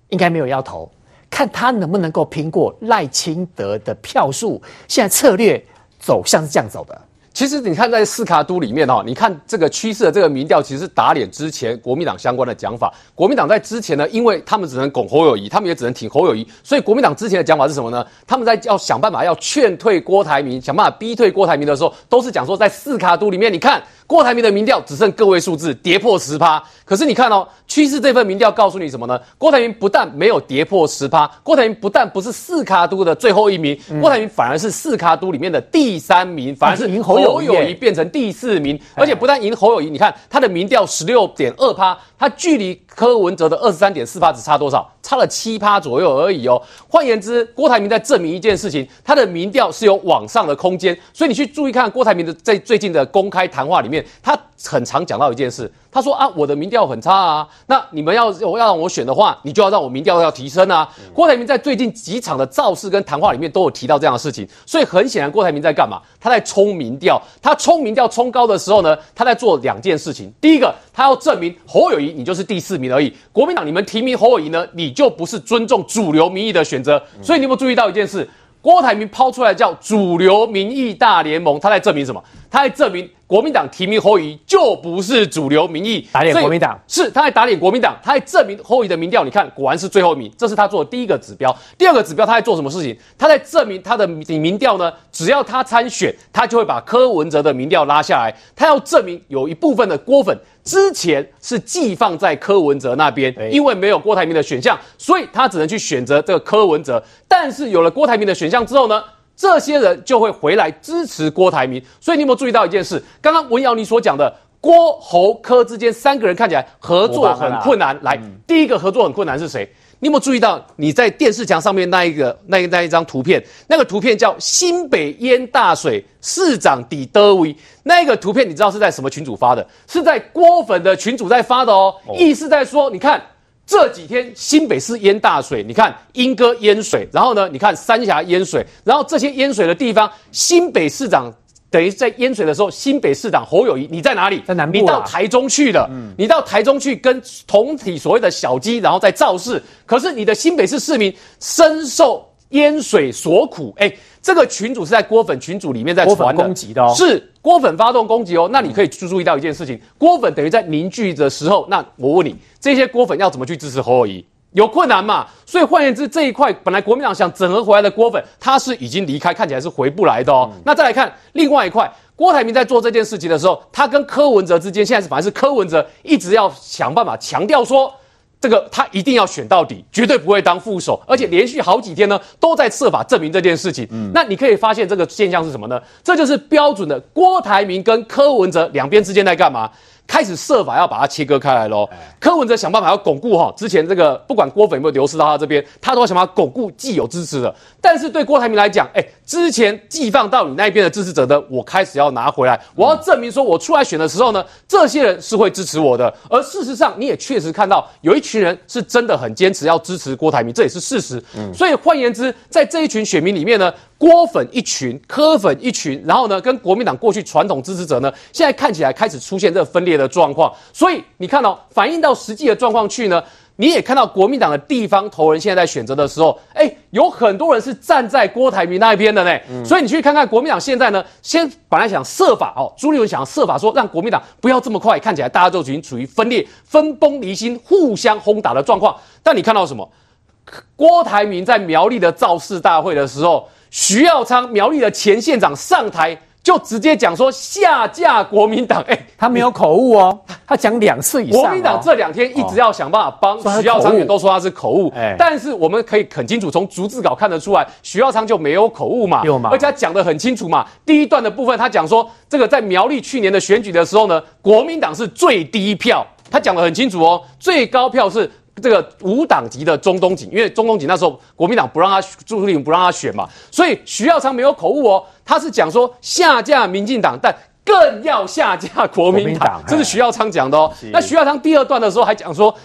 应该没有要投，看他能不能够拼过赖清德的票数。现在策略走向是这样走的。其实你看，在四卡都里面哈，你看这个趋势的这个民调，其实是打脸之前国民党相关的讲法。国民党在之前呢，因为他们只能拱侯友宜，他们也只能挺侯友宜，所以国民党之前的讲法是什么呢？他们在要想办法要劝退郭台铭，想办法逼退郭台铭的时候，都是讲说在四卡都里面，你看。郭台铭的民调只剩个位数字，跌破十趴。可是你看哦，趋势这份民调告诉你什么呢？郭台铭不但没有跌破十趴，郭台铭不但不是四卡都的最后一名，郭台铭反而是四卡都里面的第三名，反而是赢侯友谊变成第四名，而且不但赢侯友谊，你看他的民调十六点二趴，他距离柯文哲的二十三点四趴只差多少？差了七趴左右而已哦。换言之，郭台铭在证明一件事情，他的民调是有往上的空间。所以你去注意看郭台铭的在最近的公开谈话里面。他很常讲到一件事，他说啊，我的民调很差啊，那你们要我要让我选的话，你就要让我民调要提升啊。嗯、郭台铭在最近几场的造势跟谈话里面都有提到这样的事情，所以很显然郭台铭在干嘛？他在冲民调，他冲民调冲高的时候呢，他在做两件事情。第一个，他要证明侯友谊你就是第四名而已。国民党你们提名侯友谊呢，你就不是尊重主流民意的选择。所以你有没有注意到一件事？郭台铭抛出来叫主流民意大联盟，他在证明什么？他在证明国民党提名侯友就不是主流民意，打脸国民党是他在打脸国民党，他在证明侯友的民调，你看果然是最后一名，这是他做的第一个指标。第二个指标他在做什么事情？他在证明他的民民调呢，只要他参选，他就会把柯文哲的民调拉下来。他要证明有一部分的郭粉之前是寄放在柯文哲那边，因为没有郭台铭的选项，所以他只能去选择这个柯文哲。但是有了郭台铭的选项之后呢，这些人就会回来支持郭台铭。所以你有没有注意到一件事？刚刚文瑶你所讲的郭侯柯之间三个人看起来合作很困难。来，第一个合作很困难是谁？你有没有注意到你在电视墙上面那一个那一那一张图片？那个图片叫新北淹大水。市长底德威那个图片，你知道是在什么群组发的？是在郭粉的群组在发的哦。意思在说，你看这几天新北市淹大水，你看莺歌淹水，然后呢，你看三峡淹水，然后这些淹水的地方，新北市长等于在淹水的时候，新北市长侯友谊你在哪里？在南部。你到台中去了，嗯，你到台中去跟同体所谓的小鸡，然后在造势。可是你的新北市市民深受淹水所苦，哎。这个群主是在郭粉群主里面在传的，攻击的哦，是郭粉发动攻击哦。那你可以注注意到一件事情，郭粉等于在凝聚的时候，那我问你，这些郭粉要怎么去支持侯友谊？有困难嘛？所以换言之，这一块本来国民党想整合回来的郭粉，他是已经离开，看起来是回不来的哦。嗯、那再来看另外一块，郭台铭在做这件事情的时候，他跟柯文哲之间，现在是反正是柯文哲一直要想办法强调说。这个他一定要选到底，绝对不会当副手，而且连续好几天呢都在设法证明这件事情。嗯，那你可以发现这个现象是什么呢？这就是标准的郭台铭跟柯文哲两边之间在干嘛？开始设法要把它切割开来喽。柯文哲想办法要巩固哈，之前这个不管郭粉有没有流失到他这边，他都要想办法巩固既有支持的。但是对郭台铭来讲，哎，之前寄放到你那边的支持者呢，我开始要拿回来，我要证明说我出来选的时候呢，这些人是会支持我的。而事实上，你也确实看到有一群人是真的很坚持要支持郭台铭，这也是事实。嗯，所以换言之，在这一群选民里面呢。郭粉一群，柯粉一群，然后呢，跟国民党过去传统支持者呢，现在看起来开始出现这个分裂的状况。所以你看到、哦、反映到实际的状况去呢，你也看到国民党的地方头人现在在选择的时候，哎，有很多人是站在郭台铭那一边的呢。嗯、所以你去看看国民党现在呢，先本来想设法哦，朱立伦想要设法说让国民党不要这么快，看起来大家都已经处于分裂、分崩离析、互相轰打的状况。但你看到什么？郭台铭在苗栗的造势大会的时候。徐耀昌苗栗的前县长上台就直接讲说下架国民党，哎、欸，他没有口误哦，他讲两次以上、哦。国民党这两天一直要想办法帮徐耀昌，也都说他是口误，哎，但是我们可以很清楚从逐字稿看得出来，徐耀昌就没有口误嘛，有嘛而且他讲得很清楚嘛。第一段的部分他讲说，这个在苗栗去年的选举的时候呢，国民党是最低票，他讲得很清楚哦，最高票是。这个无党籍的中东锦，因为中东锦那时候国民党不让他朱立伦不让他选嘛，所以徐耀昌没有口误哦，他是讲说下架民进党，但更要下架国民党，民党这是徐耀昌讲的哦。那徐耀昌第二段的时候还讲说，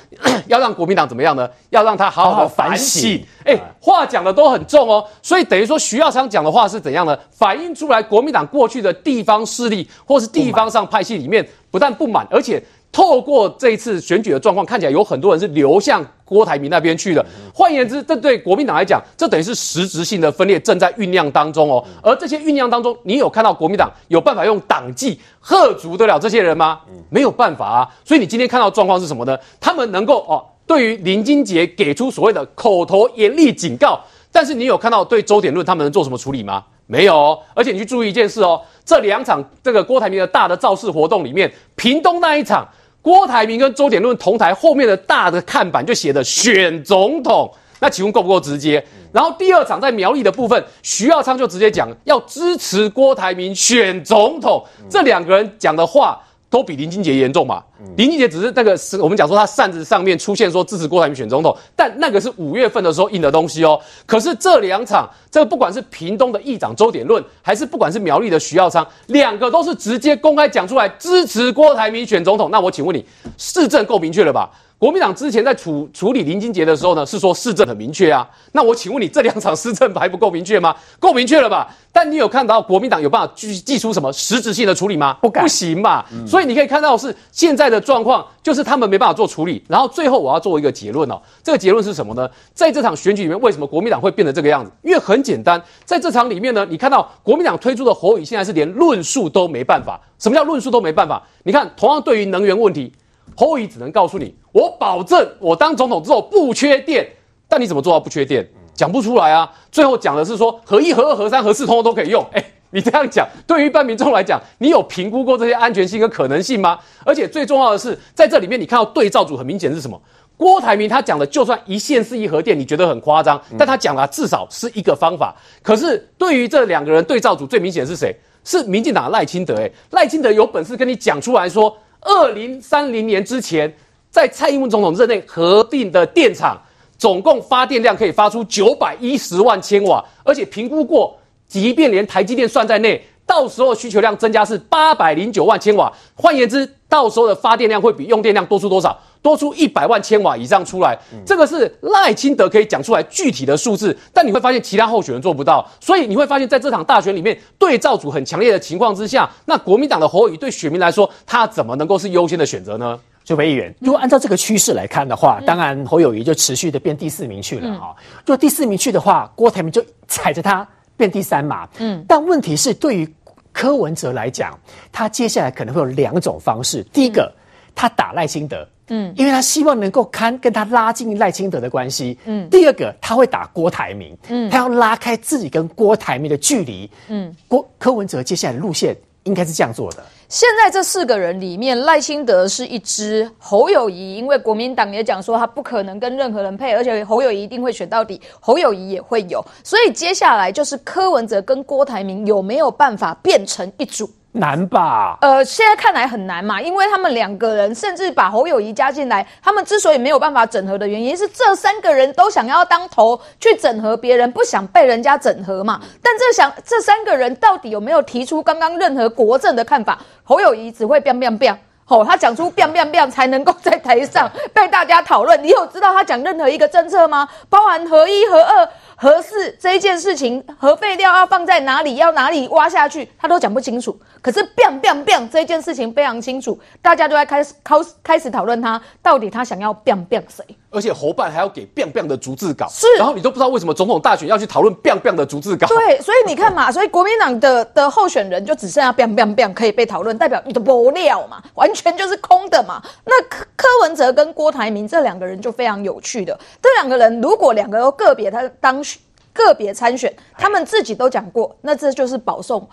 要让国民党怎么样呢？要让他好好的反省。哎，话讲的都很重哦，所以等于说徐耀昌讲的话是怎样呢？反映出来国民党过去的地方势力或是地方上派系里面，不但不满，而且。透过这一次选举的状况，看起来有很多人是流向郭台铭那边去的。换言之，这对国民党来讲，这等于是实质性的分裂正在酝酿当中哦。而这些酝酿当中，你有看到国民党有办法用党纪喝足得了这些人吗？没有办法啊。所以你今天看到状况是什么呢？他们能够哦，对于林金杰给出所谓的口头严厉警告，但是你有看到对周点论他们能做什么处理吗？没有哦。而且你去注意一件事哦，这两场这个郭台铭的大的造势活动里面，屏东那一场。郭台铭跟周点论同台，后面的大的看板就写的选总统，那请问够不够直接？然后第二场在苗栗的部分，徐耀昌就直接讲要支持郭台铭选总统，这两个人讲的话。都比林金杰严重嘛？林金杰只是那个是我们讲说他扇子上面出现说支持郭台铭选总统，但那个是五月份的时候印的东西哦。可是这两场，这个不管是屏东的议长周点论，还是不管是苗栗的徐耀昌，两个都是直接公开讲出来支持郭台铭选总统。那我请问你，市政够明确了吧？国民党之前在处处理林金杰的时候呢，是说市政很明确啊。那我请问你，这两场市政还不够明确吗？够明确了吧？但你有看到国民党有办法去祭出什么实质性的处理吗？不敢，不行吧。嗯、所以你可以看到是现在的状况，就是他们没办法做处理。然后最后我要做一个结论哦，这个结论是什么呢？在这场选举里面，为什么国民党会变成这个样子？因为很简单，在这场里面呢，你看到国民党推出的侯友宜现在是连论述都没办法。什么叫论述都没办法？你看，同样对于能源问题。侯友只能告诉你，我保证我当总统之后不缺电，但你怎么做到不缺电？讲不出来啊！最后讲的是说核一、核二、核三、核四通通都可以用。哎，你这样讲，对于一般民众来讲，你有评估过这些安全性跟可能性吗？而且最重要的是，在这里面你看到对照组很明显是什么？郭台铭他讲的，就算一线是一核电，你觉得很夸张，但他讲了至少是一个方法。可是对于这两个人对照组最明显是谁？是民进党的赖清德。哎，赖清德有本事跟你讲出来说。二零三零年之前，在蔡英文总统任内核定的电厂，总共发电量可以发出九百一十万千瓦，而且评估过，即便连台积电算在内，到时候需求量增加是八百零九万千瓦。换言之，到时候的发电量会比用电量多出多少？多出一百万千瓦以上出来，这个是赖清德可以讲出来具体的数字，但你会发现其他候选人做不到，所以你会发现在这场大选里面对照组很强烈的情况之下，那国民党的侯友宜对选民来说，他怎么能够是优先的选择呢？就位议员，如果按照这个趋势来看的话，当然侯友宜就持续的变第四名去了哈。如果第四名去的话，郭台铭就踩着他变第三嘛。嗯，但问题是对于柯文哲来讲，他接下来可能会有两种方式，第一个，他打赖清德。嗯，因为他希望能够看跟他拉近赖清德的关系。嗯，第二个他会打郭台铭。嗯，他要拉开自己跟郭台铭的距离。嗯，郭柯文哲接下来的路线应该是这样做的。现在这四个人里面，赖清德是一支，侯友谊因为国民党也讲说他不可能跟任何人配，而且侯友谊一定会选到底，侯友谊也会有。所以接下来就是柯文哲跟郭台铭有没有办法变成一组？难吧？呃，现在看来很难嘛，因为他们两个人甚至把侯友谊加进来，他们之所以没有办法整合的原因是这三个人都想要当头去整合别人，不想被人家整合嘛。但这想这三个人到底有没有提出刚刚任何国政的看法？侯友谊只会 biang biang biang，吼，他讲出 biang biang biang 才能够在台上被大家讨论。你有知道他讲任何一个政策吗？包含合一、合二。核四这一件事情，核废料要放在哪里，要哪里挖下去，他都讲不清楚。可是变变变这件事情非常清楚，大家都在开始开开始讨论他到底他想要变变谁。而且侯办还要给 biang biang 的逐字稿，是，然后你都不知道为什么总统大选要去讨论 biang biang 的逐字稿。对，所以你看嘛，所以国民党的的候选人就只剩下 biang biang biang 可以被讨论，代表你的无料嘛，完全就是空的嘛。那柯柯文哲跟郭台铭这两个人就非常有趣的，这两个人如果两个都个别他当选。个别参选，他们自己都讲过，那这就是保送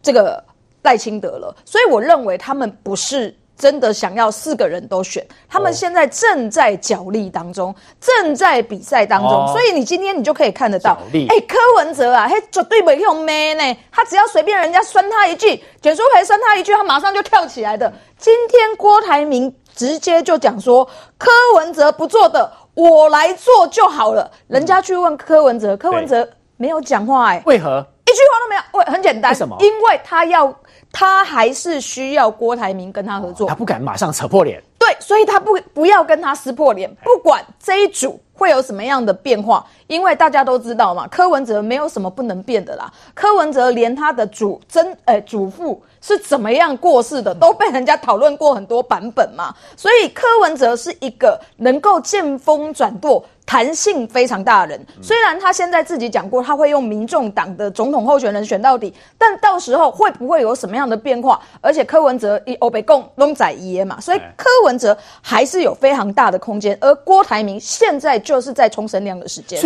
这个赖清德了。所以我认为他们不是真的想要四个人都选，他们现在正在角力当中，正在比赛当中。哦、所以你今天你就可以看得到，哎，柯文哲啊，嘿，绝对不用 man 呢，他只要随便人家酸他一句，简舒培酸他一句，他马上就跳起来的。今天郭台铭直接就讲说，柯文哲不做的。我来做就好了。人家去问柯文哲，柯文哲没有讲话，哎，为何一句话都没有？为很简单，为什么？因为他要，他还是需要郭台铭跟他合作，他不敢马上扯破脸。对，所以他不不要跟他撕破脸，不管这一组会有什么样的变化，因为大家都知道嘛，柯文哲没有什么不能变的啦。柯文哲连他的祖曾，哎，祖父是怎么样过世的，都被人家讨论过很多版本嘛。所以柯文哲是一个能够见风转舵。弹性非常大的人，虽然他现在自己讲过他会用民众党的总统候选人选到底，但到时候会不会有什么样的变化？而且柯文哲一欧北共拢仔耶嘛，所以柯文哲还是有非常大的空间，而郭台铭现在就是在冲绳量的时间。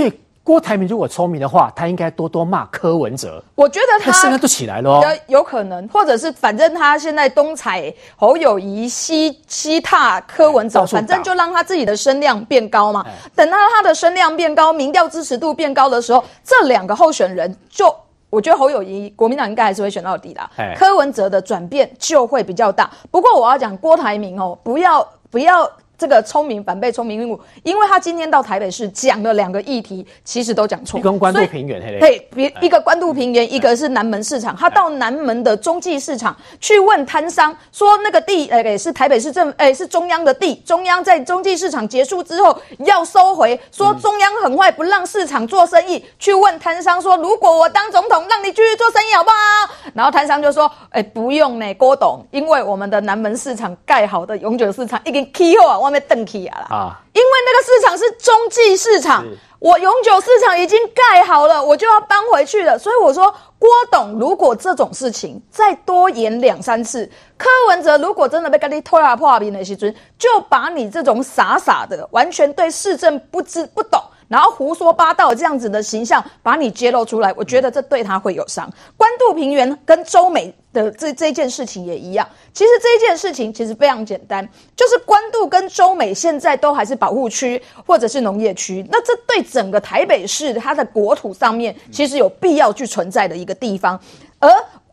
郭台铭如果聪明的话，他应该多多骂柯文哲。我觉得他声量都起来了哦，有可能，或者是反正他现在东踩侯友谊，西西踏柯文哲，反正就让他自己的声量变高嘛。等到他的声量变高，民调支持度变高的时候，这两个候选人就，我觉得侯友谊国民党应该还是会选到底啦。柯文哲的转变就会比较大。不过我要讲郭台铭哦，不要不要。这个聪明反被聪明误，因为他今天到台北市讲了两个议题，其实都讲错。一个关渡平原，对，别一个关渡平原，一个是南门市场。他到南门的中继市场去问摊商，说那个地，呃，是台北市政，哎，是中央的地，中央在中继市场结束之后要收回，说中央很坏，不让市场做生意。去问摊商说，如果我当总统，让你继续做生意好不好？然后摊商就说，哎，不用呢，郭董，因为我们的南门市场盖好的永久市场已经起好啊，外面登起啊啦啊，因为那个市场是中继市场，我永久市场已经盖好了，我就要搬回去了。所以我说，郭董，如果这种事情再多演两三次，柯文哲如果真的被跟你拖下破冰的时阵，就把你这种傻傻的、完全对市政不知不懂。然后胡说八道这样子的形象把你揭露出来，我觉得这对他会有伤。关渡平原跟周美的这这件事情也一样，其实这一件事情其实非常简单，就是关渡跟周美现在都还是保护区或者是农业区，那这对整个台北市它的国土上面其实有必要去存在的一个地方。而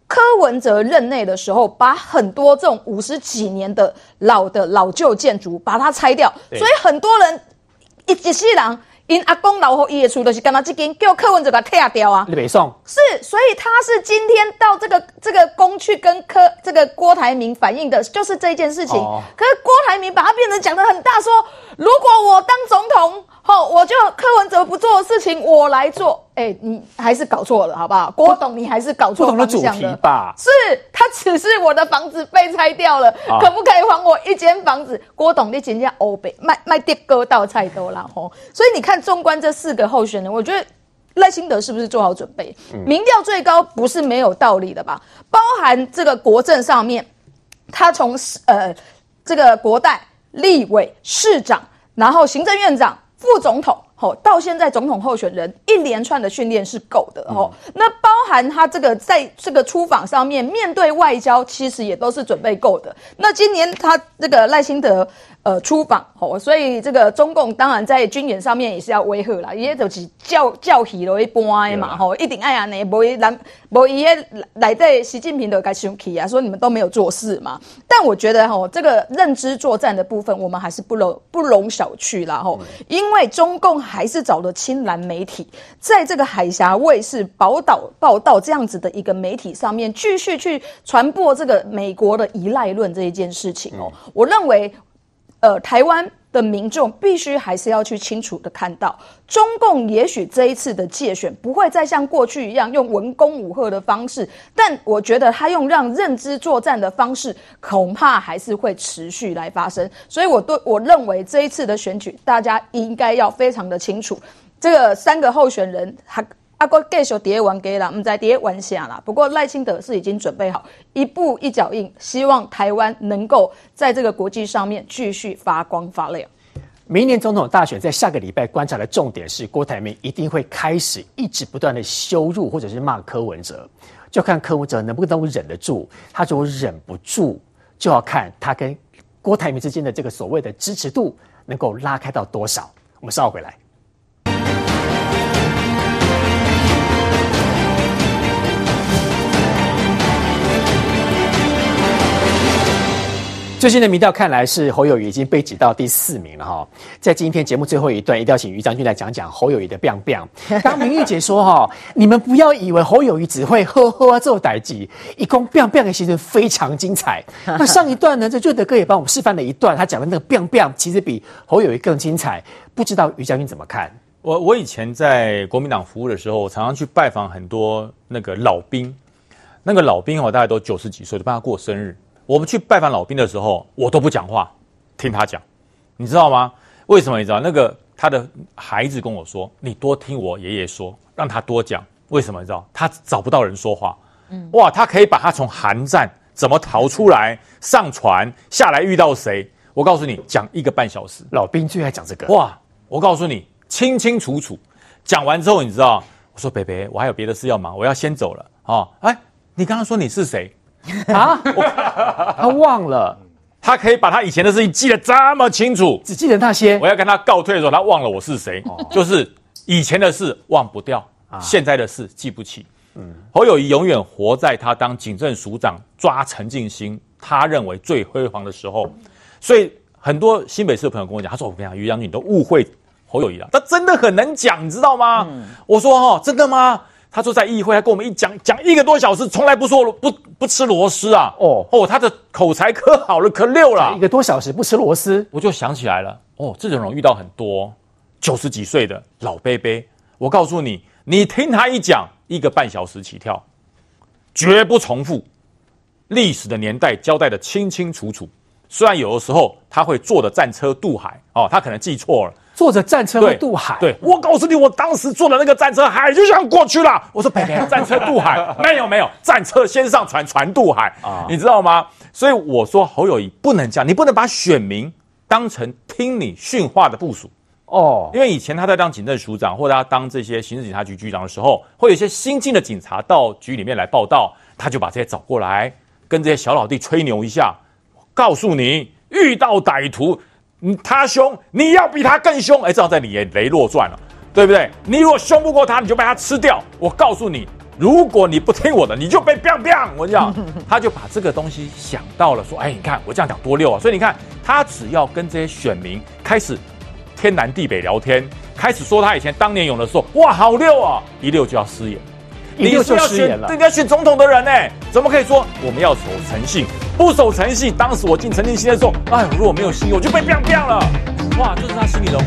柯文哲任内的时候，把很多这种五十几年的老的老旧建筑把它拆掉，所以很多人一一世人。因阿公老后也出的是干嘛？这间叫柯文哲把它拆掉啊！你北宋是，所以他是今天到这个这个宫去跟柯这个郭台铭反映的，就是这件事情。哦、可是郭台铭把它变成讲得很大，说如果我当总统。好，我就柯文哲不做的事情，我来做。哎、欸，你还是搞错了，好不好？郭董，你还是搞错方向的。吧？是，他只是我的房子被拆掉了，啊、可不可以还我一间房子？郭董，你今天欧北卖卖跌哥到菜多了吼。所以你看，纵观这四个候选人，我觉得赖清德是不是做好准备？嗯、民调最高不是没有道理的吧？包含这个国政上面，他从呃这个国代、立委、市长，然后行政院长。副总统，吼，到现在总统候选人一连串的训练是够的，吼、嗯。那包含他这个在这个出访上面，面对外交，其实也都是准备够的。那今年他这个赖清德。呃，出访吼，所以这个中共当然在军演上面也是要威吓啦，也就是叫叫起了一般的嘛吼，一定爱安尼，无伊人无伊个来在习近平都该生气啊，说你们都没有做事嘛。但我觉得吼，这个认知作战的部分，我们还是不容不容小觑啦吼，因为中共还是找了青蓝媒体，在这个海峡卫视宝岛报道这样子的一个媒体上面，继续去传播这个美国的依赖论这一件事情哦，我认为。呃，台湾的民众必须还是要去清楚的看到，中共也许这一次的介选不会再像过去一样用文攻武赫的方式，但我觉得他用让认知作战的方式，恐怕还是会持续来发生。所以，我对我认为这一次的选举，大家应该要非常的清楚，这个三个候选人他。阿哥继续谍玩给了，我们在谍玩下啦。不过赖清德是已经准备好一步一脚印，希望台湾能够在这个国际上面继续发光发亮。明年总统大选在下个礼拜观察的重点是，郭台铭一定会开始一直不断的羞辱或者是骂柯文哲，就看柯文哲能不能忍得住。他如果忍不住，就要看他跟郭台铭之间的这个所谓的支持度能够拉开到多少。我们稍后回来。最新的民调看来是侯友谊已经被挤到第四名了哈，在今天节目最后一段，一定要请于将军来讲讲侯友谊的 biang biang。刚明玉姐说哈，你们不要以为侯友谊只会呵呵啊做代志，一共 biang biang 的其实非常精彩。那上一段呢，这瑞德哥也帮我们示范了一段，他讲的那个 biang biang 其实比侯友谊更精彩。不知道于将军怎么看？我我以前在国民党服务的时候，我常常去拜访很多那个老兵，那个老兵哦，大概都九十几岁，就帮他过生日。我们去拜访老兵的时候，我都不讲话，听他讲，你知道吗？为什么？你知道那个他的孩子跟我说：“你多听我爷爷说，让他多讲。”为什么？你知道？他找不到人说话。嗯，哇，他可以把他从寒战怎么逃出来，上船下来遇到谁？我告诉你，讲一个半小时。老兵最爱讲这个。哇，我告诉你，清清楚楚。讲完之后，你知道？我说：“北北，我还有别的事要忙，我要先走了。”哦，哎，你刚刚说你是谁？啊！他忘了，他可以把他以前的事情记得这么清楚，只记得那些。我要跟他告退的时候，他忘了我是谁，哦、就是以前的事忘不掉，啊、现在的事记不起。嗯，侯友谊永远活在他当警政署长抓陈进兴，他认为最辉煌的时候。所以很多新北市的朋友跟我讲，他说我跟你讲，于将军你都误会侯友谊了，他真的很能讲，你知道吗？嗯、我说哦，真的吗？他说在议会，他跟我们一讲讲一个多小时，从来不说不不吃螺丝啊。哦哦，他的口才可好了，可溜了。一个多小时不吃螺丝，我就想起来了。哦，这种人遇到很多九十几岁的老伯伯。我告诉你，你听他一讲，一个半小时起跳，绝不重复，历史的年代交代的清清楚楚。虽然有的时候他会坐着战车渡海，哦，他可能记错了。坐着战车渡海，对，我告诉你，我当时坐的那个战车，海就想过去了。我说：“ 北北，战车渡海 没有没有，战车先上船，船渡海啊，你知道吗？”所以我说侯友宜不能这样，你不能把选民当成听你训话的部署哦。因为以前他在当警政署长，或者他当这些刑事警察局局长的时候，会有一些新进的警察到局里面来报道，他就把这些找过来，跟这些小老弟吹牛一下，告诉你遇到歹徒。嗯，他凶，你要比他更凶，哎，这样在里面雷洛转了，对不对？你如果凶不过他，你就被他吃掉。我告诉你，如果你不听我的，你就被 biang biang。我讲，他就把这个东西想到了，说，哎，你看我这样讲多溜啊！所以你看，他只要跟这些选民开始天南地北聊天，开始说他以前当年勇的时候，哇，好溜啊，一溜就要失言。你是要选，这，你要选总统的人呢？怎么可以说我们要守诚信？不守诚信，当时我进陈进兴的时候，哎，如果没有信用，我就被 biang biang 了。哇，这是他心里的话。